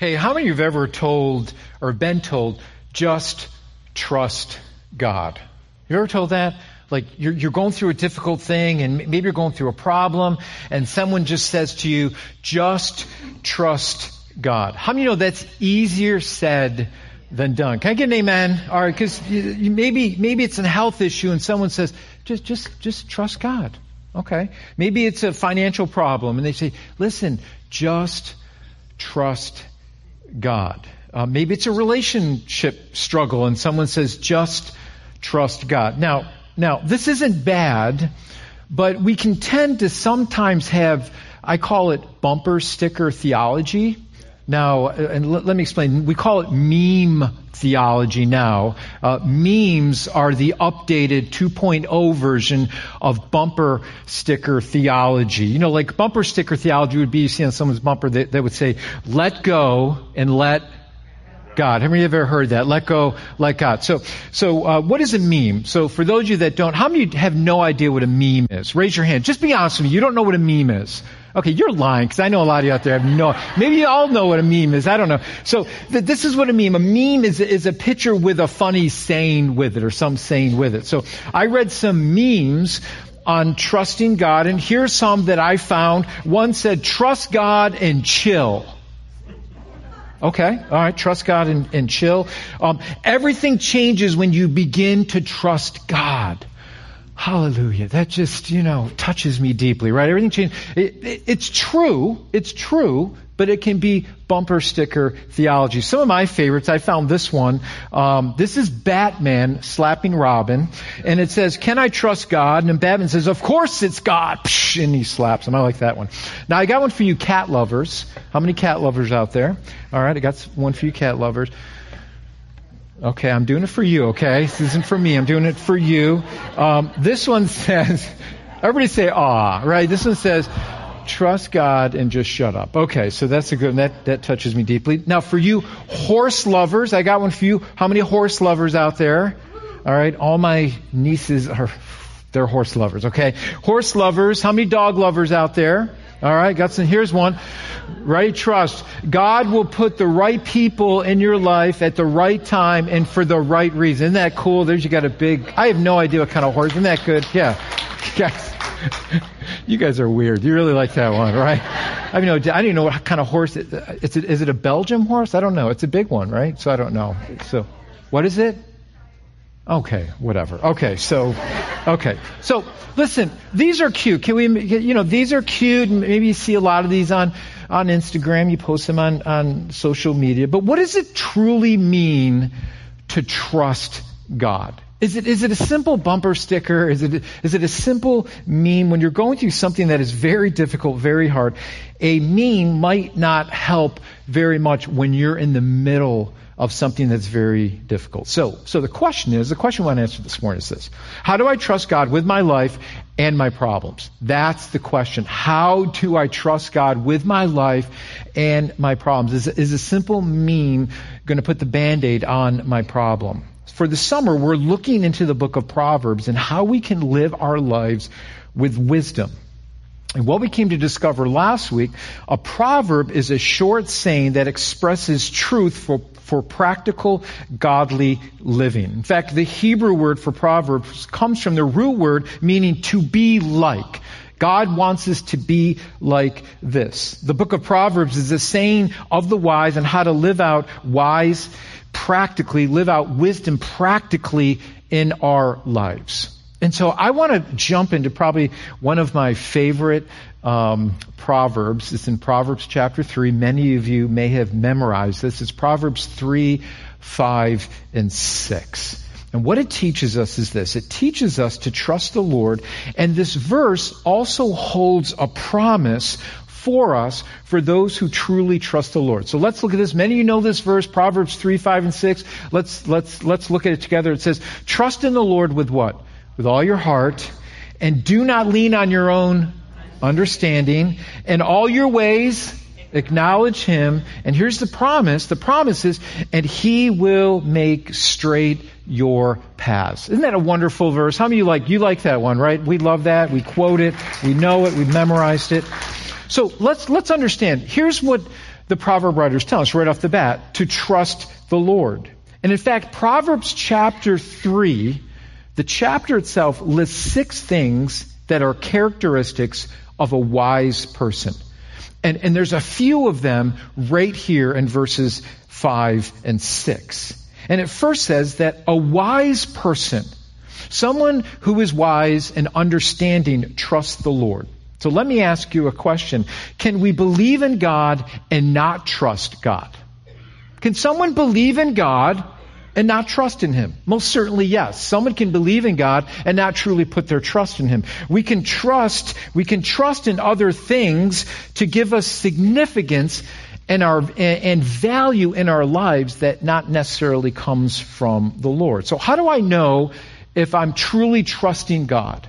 Hey, how many of you have ever told or been told, just trust God? You ever told that? Like you're, you're going through a difficult thing and maybe you're going through a problem and someone just says to you, just trust God. How many know that's easier said than done? Can I get an amen? All right, because maybe, maybe it's a health issue and someone says, just, just, just trust God. Okay. Maybe it's a financial problem and they say, listen, just trust God. Uh, maybe it's a relationship struggle and someone says, just trust God. Now, now, this isn't bad, but we can tend to sometimes have, I call it bumper sticker theology. Now, and let, let me explain. We call it meme theology now. Uh, memes are the updated 2.0 version of bumper sticker theology. You know, like bumper sticker theology would be you see on someone's bumper that, that would say, let go and let God. How many of you ever heard that? Let go, let God. So, so uh, what is a meme? So for those of you that don't, how many have no idea what a meme is? Raise your hand. Just be honest with me. You don't know what a meme is. Okay, you're lying because I know a lot of you out there have no. Maybe you all know what a meme is. I don't know. So th- this is what a meme. A meme is is a picture with a funny saying with it or some saying with it. So I read some memes on trusting God, and here's some that I found. One said, "Trust God and chill." Okay, all right, trust God and, and chill. Um, everything changes when you begin to trust God. Hallelujah. That just, you know, touches me deeply, right? Everything changes. It, it, it's true. It's true but it can be bumper sticker theology. Some of my favorites, I found this one. Um, this is Batman slapping Robin, and it says, "Can I trust God?" And Batman says, "Of course it's God," Psh, and he slaps him. I like that one. Now I got one for you, cat lovers. How many cat lovers out there? All right, I got one for you, cat lovers. Okay, I'm doing it for you. Okay, this isn't for me. I'm doing it for you. Um, this one says, everybody say "ah," right? This one says trust God and just shut up. Okay, so that's a good, that, that touches me deeply. Now for you horse lovers, I got one for you. How many horse lovers out there? All right, all my nieces are, they're horse lovers, okay? Horse lovers, how many dog lovers out there? All right, got some, here's one. Right trust. God will put the right people in your life at the right time and for the right reason. Isn't that cool? There's you got a big, I have no idea what kind of horse. Isn't that good? Yeah. Guys, you guys are weird. You really like that one, right? I mean, I don't even know what kind of horse. It, is, it, is it a Belgium horse? I don't know. It's a big one, right? So I don't know. So, what is it? Okay, whatever. Okay, so, okay. So, listen, these are cute. Can we, you know, these are cute. Maybe you see a lot of these on, on Instagram. You post them on, on social media. But what does it truly mean to trust God? Is it, is it a simple bumper sticker? Is it, is it a simple meme? When you're going through something that is very difficult, very hard, a meme might not help very much when you're in the middle of something that's very difficult. So, so the question is, the question I want to answer this morning is this. How do I trust God with my life and my problems? That's the question. How do I trust God with my life and my problems? Is, is a simple meme going to put the band-aid on my problem? for the summer, we're looking into the book of Proverbs and how we can live our lives with wisdom. And what we came to discover last week, a proverb is a short saying that expresses truth for, for practical, godly living. In fact, the Hebrew word for proverbs comes from the root word meaning to be like. God wants us to be like this. The book of Proverbs is a saying of the wise and how to live out wise practically, live out wisdom practically in our lives. And so I want to jump into probably one of my favorite um, proverbs. It's in Proverbs chapter 3. Many of you may have memorized this. It's Proverbs 3, 5, and 6. And what it teaches us is this. It teaches us to trust the Lord. And this verse also holds a promise for us for those who truly trust the Lord. So let's look at this. Many of you know this verse, Proverbs 3, 5, and 6. Let's, let's, let's look at it together. It says, trust in the Lord with what? With all your heart, and do not lean on your own understanding. In all your ways, acknowledge Him. And here's the promise. The promise is, and He will make straight your paths. Isn't that a wonderful verse? How many of you like, you like that one, right? We love that. We quote it. We know it. We've memorized it. So let's, let's understand. Here's what the proverb writers tell us right off the bat to trust the Lord. And in fact, Proverbs chapter 3, the chapter itself lists six things that are characteristics of a wise person. And, and there's a few of them right here in verses 5 and 6. And it first says that a wise person, someone who is wise and understanding, trusts the Lord. So let me ask you a question. Can we believe in God and not trust God? Can someone believe in God and not trust in Him? Most certainly yes. Someone can believe in God and not truly put their trust in Him. We can trust, we can trust in other things to give us significance and our, and value in our lives that not necessarily comes from the Lord. So how do I know if I'm truly trusting God?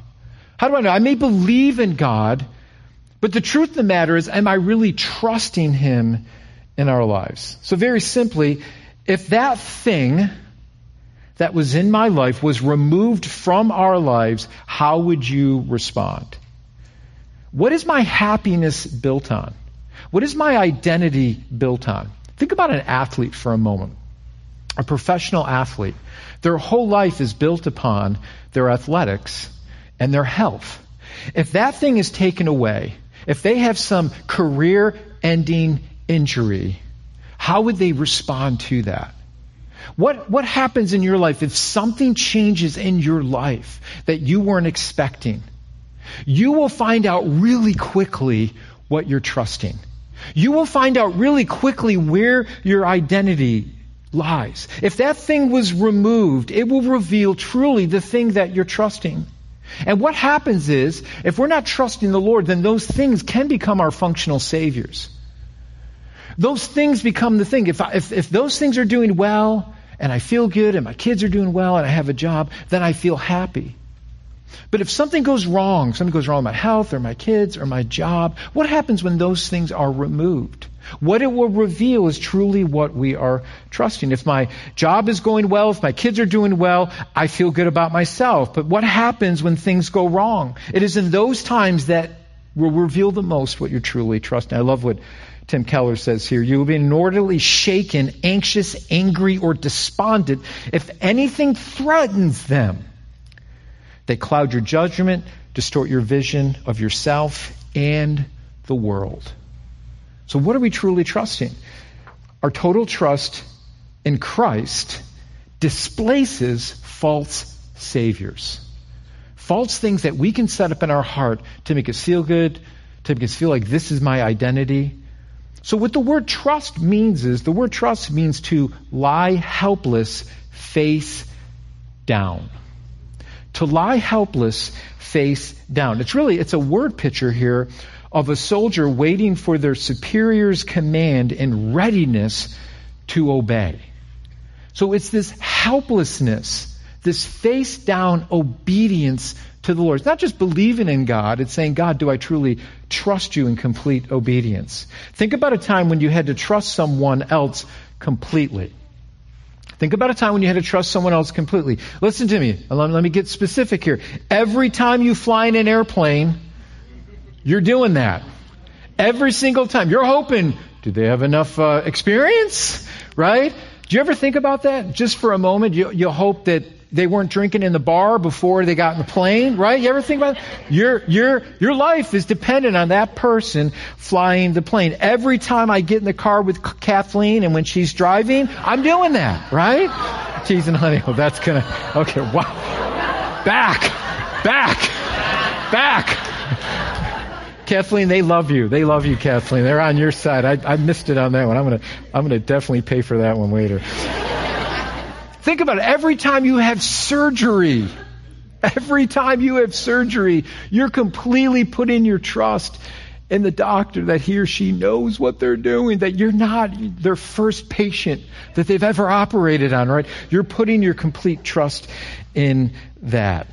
How do I know? I may believe in God, but the truth of the matter is, am I really trusting Him in our lives? So, very simply, if that thing that was in my life was removed from our lives, how would you respond? What is my happiness built on? What is my identity built on? Think about an athlete for a moment. A professional athlete. Their whole life is built upon their athletics and their health. If that thing is taken away, if they have some career ending injury, how would they respond to that? What, what happens in your life if something changes in your life that you weren't expecting? You will find out really quickly what you're trusting. You will find out really quickly where your identity lies. If that thing was removed, it will reveal truly the thing that you're trusting. And what happens is, if we're not trusting the Lord, then those things can become our functional saviors. Those things become the thing. If, I, if, if those things are doing well, and I feel good, and my kids are doing well, and I have a job, then I feel happy. But if something goes wrong, something goes wrong with my health, or my kids, or my job, what happens when those things are removed? What it will reveal is truly what we are trusting. If my job is going well, if my kids are doing well, I feel good about myself. But what happens when things go wrong? It is in those times that will reveal the most what you're truly trusting. I love what Tim Keller says here. You will be inordinately shaken, anxious, angry, or despondent if anything threatens them. They cloud your judgment, distort your vision of yourself and the world. So, what are we truly trusting? Our total trust in Christ displaces false saviors. False things that we can set up in our heart to make us feel good, to make us feel like this is my identity. So, what the word trust means is the word trust means to lie helpless, face down. To lie helpless, face down. It's really, it's a word picture here of a soldier waiting for their superior's command in readiness to obey. So it's this helplessness, this face down obedience to the Lord. It's not just believing in God, it's saying, God, do I truly trust you in complete obedience? Think about a time when you had to trust someone else completely. Think about a time when you had to trust someone else completely. Listen to me. Let, me get specific here. Every time you fly in an airplane, you're doing that. Every single time. You're hoping, do they have enough uh, experience? Right? Do you ever think about that? Just for a moment, you, you hope that they weren't drinking in the bar before they got in the plane, right? You ever think about it? Your, your, your life is dependent on that person flying the plane. Every time I get in the car with Kathleen and when she's driving, I'm doing that, right? Cheese and honey. Oh, that's gonna, okay, wow. Back, back, back. Kathleen, they love you. They love you, Kathleen. They're on your side. I, I missed it on that one. I'm gonna, I'm gonna definitely pay for that one later. Think about it. Every time you have surgery, every time you have surgery, you're completely putting your trust in the doctor that he or she knows what they're doing, that you're not their first patient that they've ever operated on, right? You're putting your complete trust in that.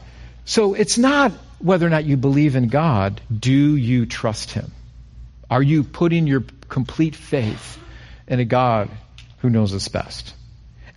So it's not whether or not you believe in God, do you trust Him? Are you putting your complete faith in a God who knows us best?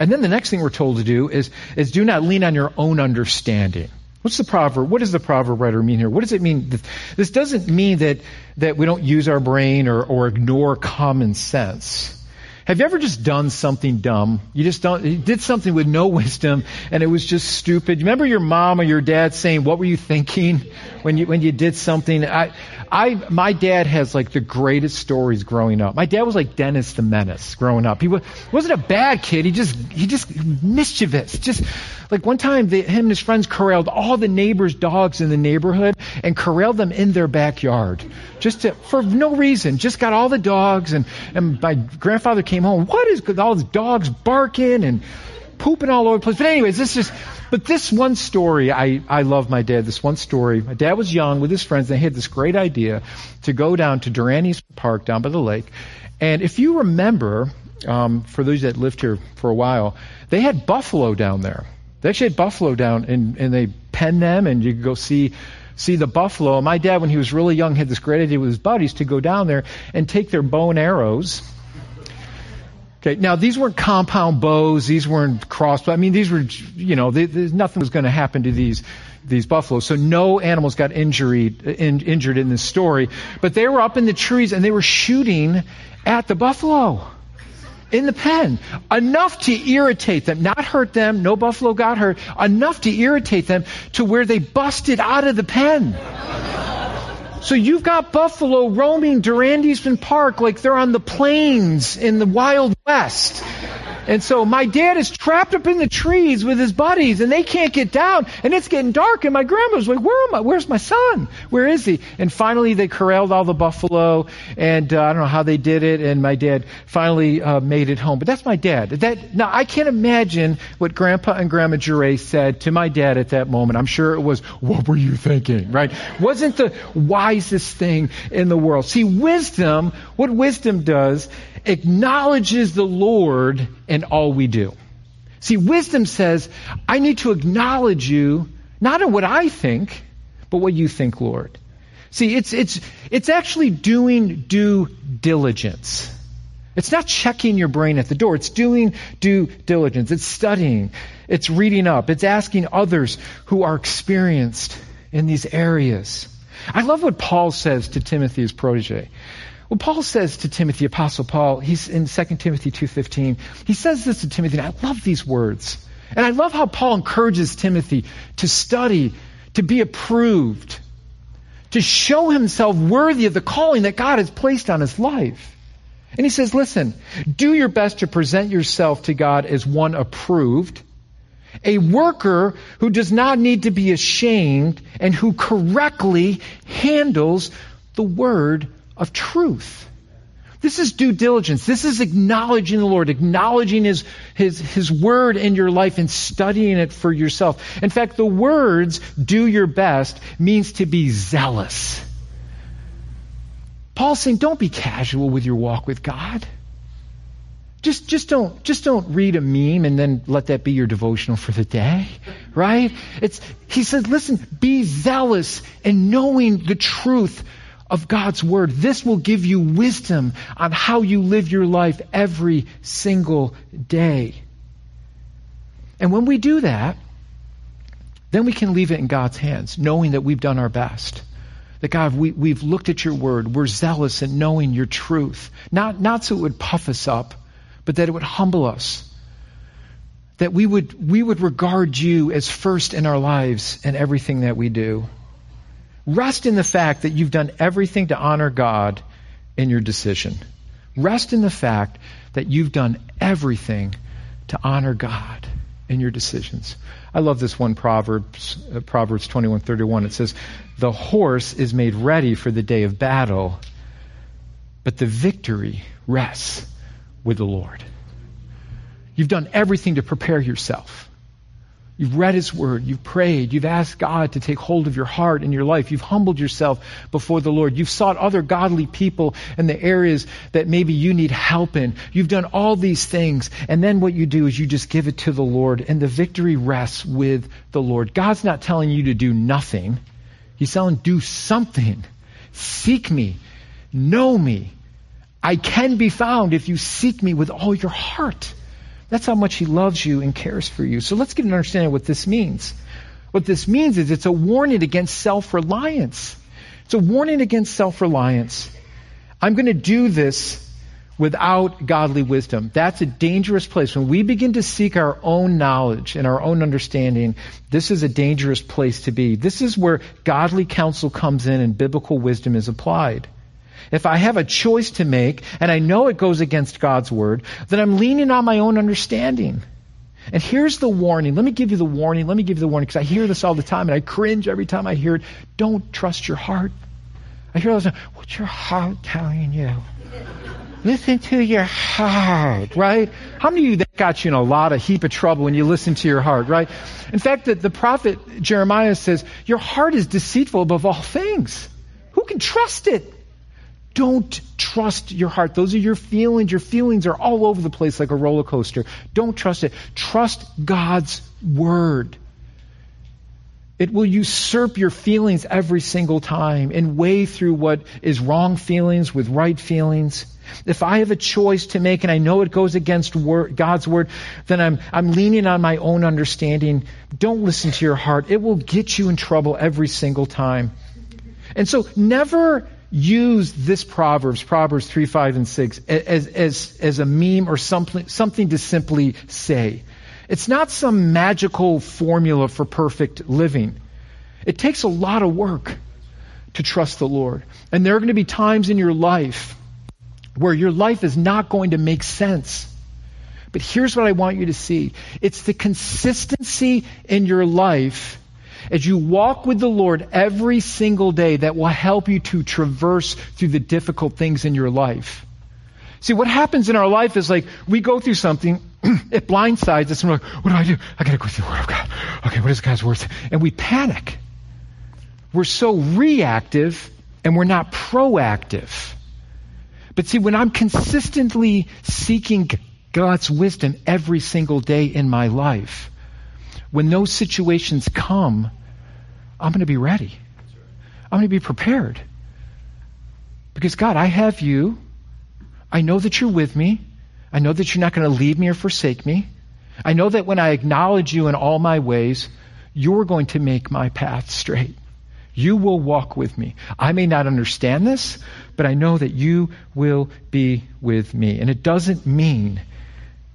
And then the next thing we're told to do is, is do not lean on your own understanding. What's the proverb? What does the proverb writer mean here? What does it mean? This doesn't mean that, that we don't use our brain or, or ignore common sense. Have you ever just done something dumb? You just don't, you did something with no wisdom and it was just stupid. You remember your mom or your dad saying, what were you thinking when you, when you did something? I, I, my dad has like the greatest stories growing up. My dad was like Dennis the Menace growing up. He was, wasn't a bad kid. He just, he just mischievous. Just like one time, him and his friends corralled all the neighbors' dogs in the neighborhood and corralled them in their backyard. Just to, for no reason. Just got all the dogs and, and my grandfather came home. What is all these dogs barking and pooping all over the place? But anyways, this is, but this one story, I, I love my dad. This one story. My dad was young with his friends. And they had this great idea to go down to Durani's Park down by the lake. And if you remember, um, for those that lived here for a while, they had buffalo down there. They actually had buffalo down and, and they penned them and you could go see see the buffalo. My dad, when he was really young, had this great idea with his buddies to go down there and take their bow and arrows Okay, now these weren't compound bows, these weren't cross, I mean, these were, you know, they, nothing was going to happen to these, these buffaloes. So no animals got injured, in, injured in this story. But they were up in the trees and they were shooting at the buffalo in the pen. Enough to irritate them, not hurt them, no buffalo got hurt, enough to irritate them to where they busted out of the pen. So you've got buffalo roaming Durand Eastman Park like they're on the plains in the Wild West. And so my dad is trapped up in the trees with his buddies and they can't get down and it's getting dark and my grandma's like, where am I? Where's my son? Where is he? And finally they corralled all the buffalo and uh, I don't know how they did it and my dad finally uh, made it home. But that's my dad. That, now I can't imagine what grandpa and grandma Jure said to my dad at that moment. I'm sure it was, what were you thinking? Right? Wasn't the wisest thing in the world. See, wisdom, what wisdom does acknowledges the Lord in all we do. See, wisdom says, I need to acknowledge you, not in what I think, but what you think, Lord. See, it's, it's, it's actually doing due diligence. It's not checking your brain at the door. It's doing due diligence. It's studying. It's reading up. It's asking others who are experienced in these areas. I love what Paul says to Timothy's protege. Well, Paul says to Timothy, Apostle Paul, he's in 2 Timothy 2.15, he says this to Timothy, and I love these words. And I love how Paul encourages Timothy to study, to be approved, to show himself worthy of the calling that God has placed on his life. And he says, listen, do your best to present yourself to God as one approved, a worker who does not need to be ashamed and who correctly handles the word of truth. This is due diligence. This is acknowledging the Lord, acknowledging His, His, His Word in your life and studying it for yourself. In fact, the words, do your best, means to be zealous. Paul's saying, don't be casual with your walk with God. Just, just don't, just don't read a meme and then let that be your devotional for the day, right? It's, he says, listen, be zealous in knowing the truth of God's Word. This will give you wisdom on how you live your life every single day. And when we do that, then we can leave it in God's hands, knowing that we've done our best. That God, we, we've looked at your word. We're zealous in knowing your truth. Not, not so it would puff us up, but that it would humble us. That we would, we would regard you as first in our lives and everything that we do. Rest in the fact that you've done everything to honor God in your decision. Rest in the fact that you've done everything to honor God in your decisions. I love this one Proverbs uh, Proverbs 21:31. It says, "The horse is made ready for the day of battle, but the victory rests with the Lord." You've done everything to prepare yourself. You've read His Word. You've prayed. You've asked God to take hold of your heart and your life. You've humbled yourself before the Lord. You've sought other godly people in the areas that maybe you need help in. You've done all these things. And then what you do is you just give it to the Lord, and the victory rests with the Lord. God's not telling you to do nothing, He's telling do something. Seek me. Know me. I can be found if you seek me with all your heart. That's how much He loves you and cares for you. So let's get an understanding of what this means. What this means is it's a warning against self-reliance. It's a warning against self-reliance. I'm going to do this without godly wisdom. That's a dangerous place. When we begin to seek our own knowledge and our own understanding, this is a dangerous place to be. This is where godly counsel comes in and biblical wisdom is applied. If I have a choice to make and I know it goes against God's word, then I'm leaning on my own understanding. And here's the warning. Let me give you the warning. Let me give you the warning because I hear this all the time and I cringe every time I hear it. Don't trust your heart. I hear all the what's your heart telling you? Listen to your heart, right? How many of you that got you in a lot of heap of trouble when you listen to your heart, right? In fact, the, the prophet Jeremiah says, your heart is deceitful above all things. Who can trust it? Don't trust your heart. Those are your feelings. Your feelings are all over the place like a roller coaster. Don't trust it. Trust God's word. It will usurp your feelings every single time and weigh through what is wrong feelings with right feelings. If I have a choice to make and I know it goes against word, God's word, then I'm, I'm leaning on my own understanding. Don't listen to your heart. It will get you in trouble every single time. And so never use this Proverbs, Proverbs 3, 5, and 6, as, as, as a meme or something, something to simply say. It's not some magical formula for perfect living. It takes a lot of work to trust the Lord. And there are going to be times in your life where your life is not going to make sense. But here's what I want you to see. It's the consistency in your life as you walk with the Lord every single day that will help you to traverse through the difficult things in your life. See, what happens in our life is like we go through something, it blindsides us, and we're like, what do I do? I gotta go through the Word of God. Okay, what is God's Word? And we panic. We're so reactive and we're not proactive. But see, when I'm consistently seeking God's wisdom every single day in my life, when those situations come, I'm going to be ready. I'm going to be prepared. Because, God, I have you. I know that you're with me. I know that you're not going to leave me or forsake me. I know that when I acknowledge you in all my ways, you're going to make my path straight. You will walk with me. I may not understand this, but I know that you will be with me. And it doesn't mean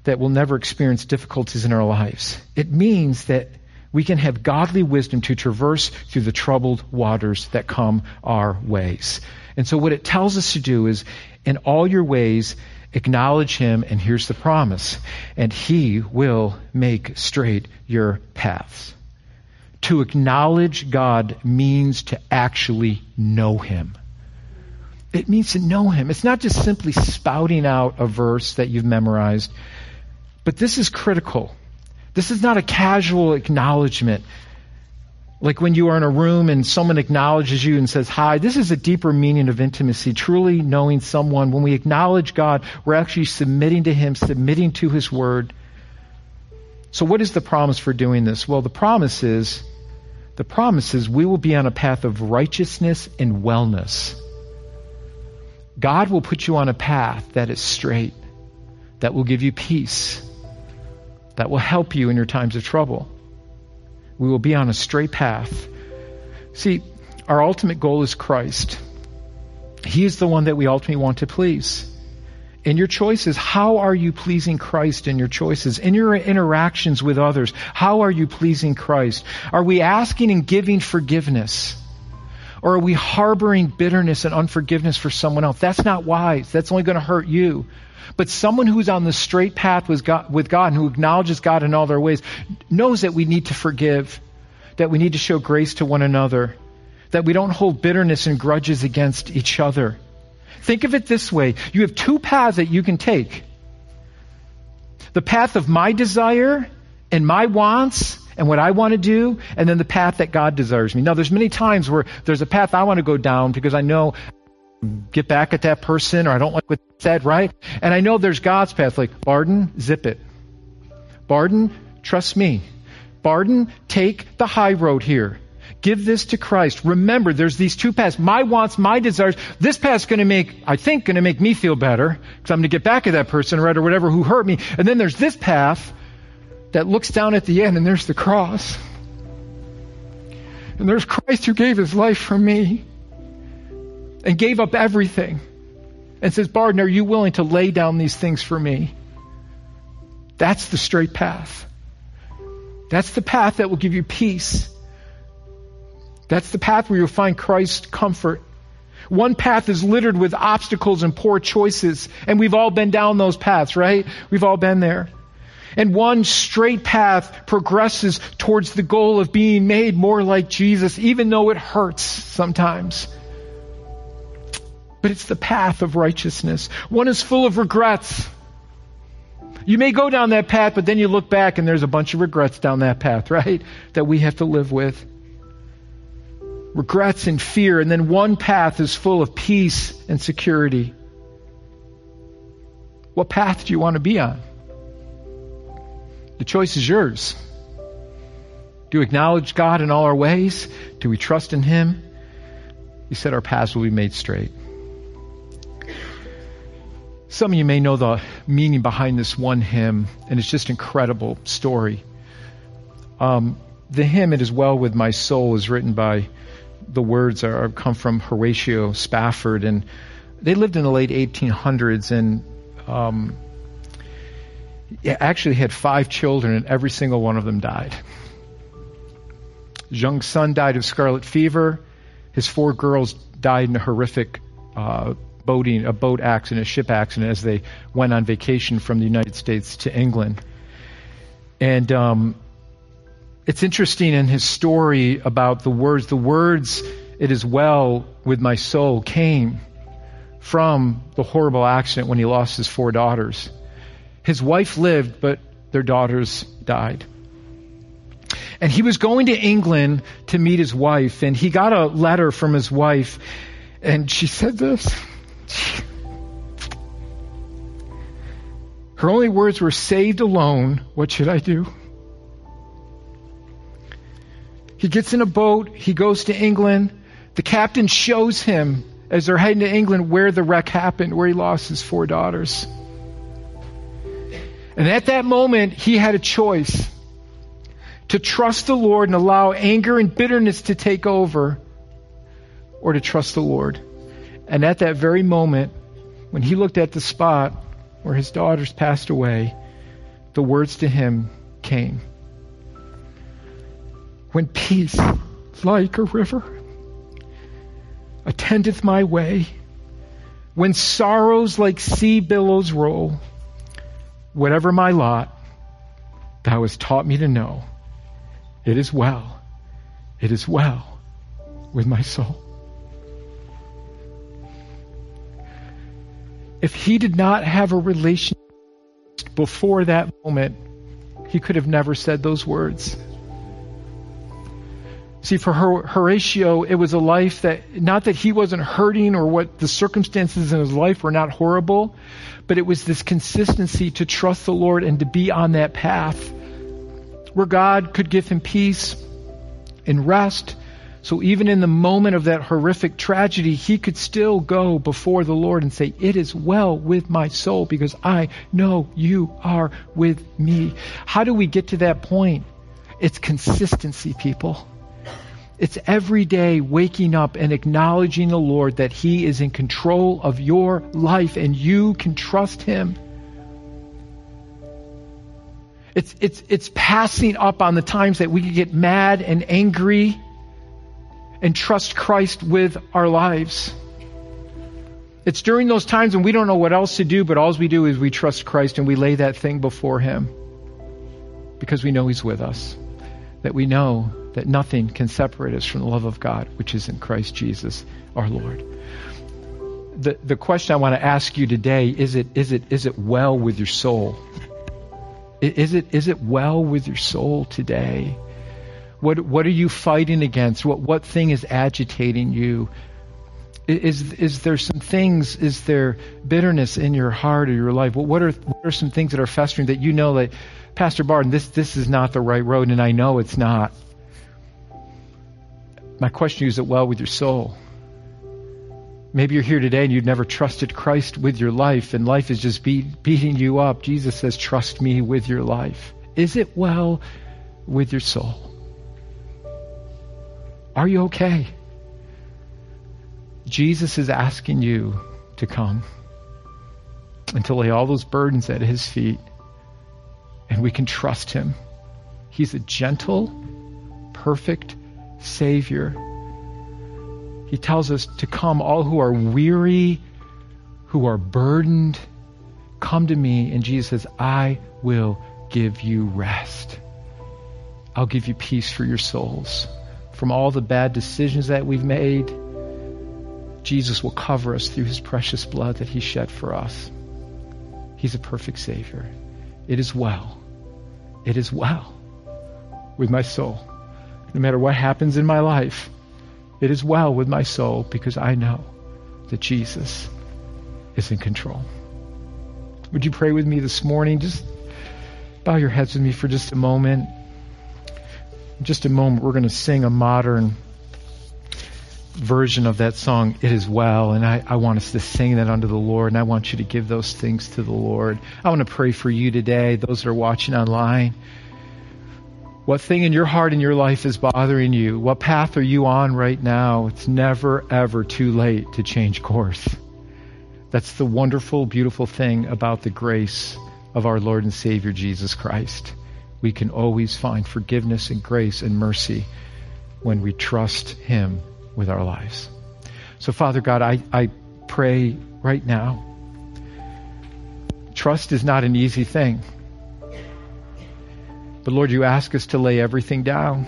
that we'll never experience difficulties in our lives. It means that we can have godly wisdom to traverse through the troubled waters that come our ways. And so what it tells us to do is, in all your ways, acknowledge him, and here's the promise, and he will make straight your paths. To acknowledge God means to actually know him. It means to know him. It's not just simply spouting out a verse that you've memorized. But this is critical. This is not a casual acknowledgement. Like when you are in a room and someone acknowledges you and says hi, this is a deeper meaning of intimacy. Truly knowing someone, when we acknowledge God, we're actually submitting to Him, submitting to His Word. So what is the promise for doing this? Well, the promise is, the promise is we will be on a path of righteousness and wellness. God will put you on a path that is straight, that will give you peace, that will help you in your times of trouble. We will be on a straight path. See, our ultimate goal is Christ. He is the one that we ultimately want to please. In your choices, how are you pleasing Christ in your choices? In your interactions with others, how are you pleasing Christ? Are we asking and giving forgiveness? Or are we harboring bitterness and unforgiveness for someone else? That's not wise. That's only going to hurt you. But someone who's on the straight path with God, with God and who acknowledges God in all their ways knows that we need to forgive, that we need to show grace to one another, that we don't hold bitterness and grudges against each other. Think of it this way. You have two paths that you can take. The path of my desire and my wants and what I want to do, and then the path that God desires me. Now, there's many times where there's a path I want to go down because I know get back at that person or I don't like what they said, right? And I know there's God's path, like, Barden, zip it. Barden, trust me. Barden, take the high road here. Give this to Christ. Remember, there's these two paths. My wants, my desires. This path's going to make, I think, going to make me feel better because I'm going to get back at that person, right, or whatever who hurt me. And then there's this path that looks down at the end and there's the cross. And there's Christ who gave his life for me and gave up everything and says, Barden, are you willing to lay down these things for me? That's the straight path. That's the path that will give you peace. That's the path where you'll find Christ's comfort. One path is littered with obstacles and poor choices, and we've all been down those paths, right? We've all been there. And one straight path progresses towards the goal of being made more like Jesus, even though it hurts sometimes. But it's the path of righteousness. One is full of regrets. You may go down that path, but then you look back and there's a bunch of regrets down that path, right? That we have to live with. Regrets and fear. And then one path is full of peace and security. What path do you want to be on? The choice is yours. Do we acknowledge God in all our ways? Do we trust in Him? He said our paths will be made straight. Some of you may know the meaning behind this one hymn, and it's just an incredible story. Um, the hymn "It Is Well with My Soul" is written by the words are come from Horatio Spafford, and they lived in the late 1800s, and um, actually had five children, and every single one of them died. His young son died of scarlet fever. His four girls died in a horrific uh, boating, a boat accident, a ship accident, as they went on vacation from the United States to England. And um, it's interesting in his story about the words. The words, "It is well with my soul," came from the horrible accident when he lost his four daughters. His wife lived, but their daughters died. And he was going to England to meet his wife, and he got a letter from his wife, and she said this. Her only words were, saved alone, what should I do? He gets in a boat, he goes to England. The captain shows him, as they're heading to England, where the wreck happened, where he lost his four daughters. And at that moment, he had a choice to trust the Lord and allow anger and bitterness to take over, or to trust the Lord. And at that very moment, when he looked at the spot where his daughters passed away, the words to him came. When peace, like a river, attendeth my way, when sorrows like sea billows roll, whatever my lot, thou hast taught me to know, it is well, it is well with my soul. If he did not have a relationship before that moment, he could have never said those words. See, for Horatio, it was a life that, not that he wasn't hurting or what the circumstances in his life were not horrible, but it was this consistency to trust the Lord and to be on that path where God could give him peace and rest. So even in the moment of that horrific tragedy, he could still go before the Lord and say, It is well with my soul because I know you are with me. How do we get to that point? It's consistency, people. It's every day waking up and acknowledging the Lord that He is in control of your life and you can trust Him. It's, it's, it's passing up on the times that we can get mad and angry and trust Christ with our lives. It's during those times when we don't know what else to do, but all we do is we trust Christ and we lay that thing before Him because we know He's with us. That we know that nothing can separate us from the love of God, which is in Christ Jesus our Lord. The, the question I want to ask you today is it, is, it, is it well with your soul? Is it, is it well with your soul today? What, what are you fighting against? What, what thing is agitating you? Is, is there some things, is there bitterness in your heart or your life? What are, what are some things that are festering that you know that, Pastor Barton, this, this is not the right road and I know it's not? My question is it well with your soul? Maybe you're here today and you've never trusted Christ with your life, and life is just beat, beating you up. Jesus says, Trust me with your life. Is it well with your soul? Are you okay? Jesus is asking you to come and to lay all those burdens at his feet, and we can trust him. He's a gentle, perfect Savior. He tells us to come, all who are weary, who are burdened, come to me. And Jesus says, I will give you rest. I'll give you peace for your souls. From all the bad decisions that we've made, Jesus will cover us through his precious blood that he shed for us. He's a perfect Savior. It is well. It is well with my soul. No matter what happens in my life, it is well with my soul because I know that Jesus is in control. Would you pray with me this morning? Just bow your heads with me for just a moment. In just a moment, we're going to sing a modern version of that song, It Is Well, and I, I, want us to sing that unto the Lord, and I want you to give those things to the Lord. I want to pray for you today, those that are watching online. What thing in your heart and your life is bothering you? What path are you on right now? It's never, ever too late to change course. That's the wonderful, beautiful thing about the grace of our Lord and Savior Jesus Christ. We can always find forgiveness and grace and mercy when we trust Him with our lives. So, Father God, I, I pray right now. Trust is not an easy thing. But Lord, you ask us to lay everything down.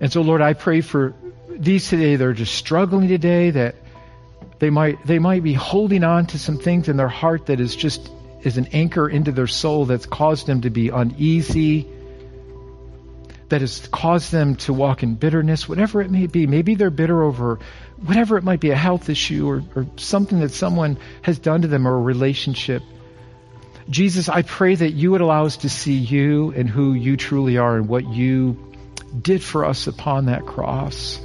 And so, Lord, I pray for these today that are just struggling today, that they might they might be holding on to some things in their heart that is just is an anchor into their soul that's caused them to be uneasy, that has caused them to walk in bitterness, whatever it may be. Maybe they're bitter over whatever it might be, a health issue or, or something that someone has done to them or a relationship. Jesus, I pray that you would allow us to see you and who you truly are and what you did for us upon that cross.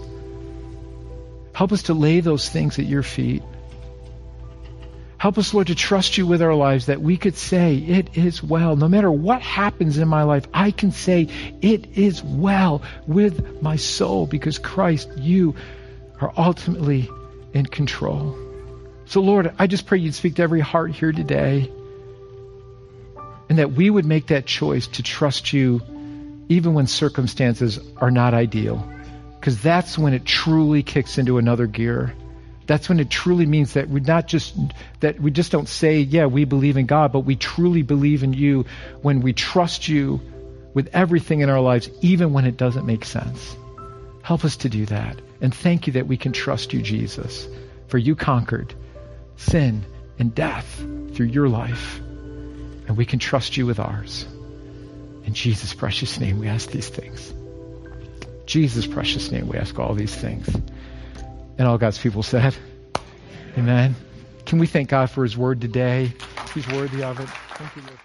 Help us to lay those things at your feet. Help us, Lord, to trust you with our lives that we could say, It is well. No matter what happens in my life, I can say, It is well with my soul because Christ, you are ultimately in control. So, Lord, I just pray you'd speak to every heart here today and that we would make that choice to trust you even when circumstances are not ideal. Because that's when it truly kicks into another gear. That's when it truly means that we not just that we just don't say, yeah, we believe in God, but we truly believe in you when we trust you with everything in our lives, even when it doesn't make sense. Help us to do that. And thank you that we can trust you, Jesus, for you conquered sin and death through your life. And we can trust you with ours. In Jesus' precious name, we ask these things. Jesus' precious name, we ask all these things. And all God's people said, Amen. Can we thank God for his word today? He's worthy of it. Thank you, Lord.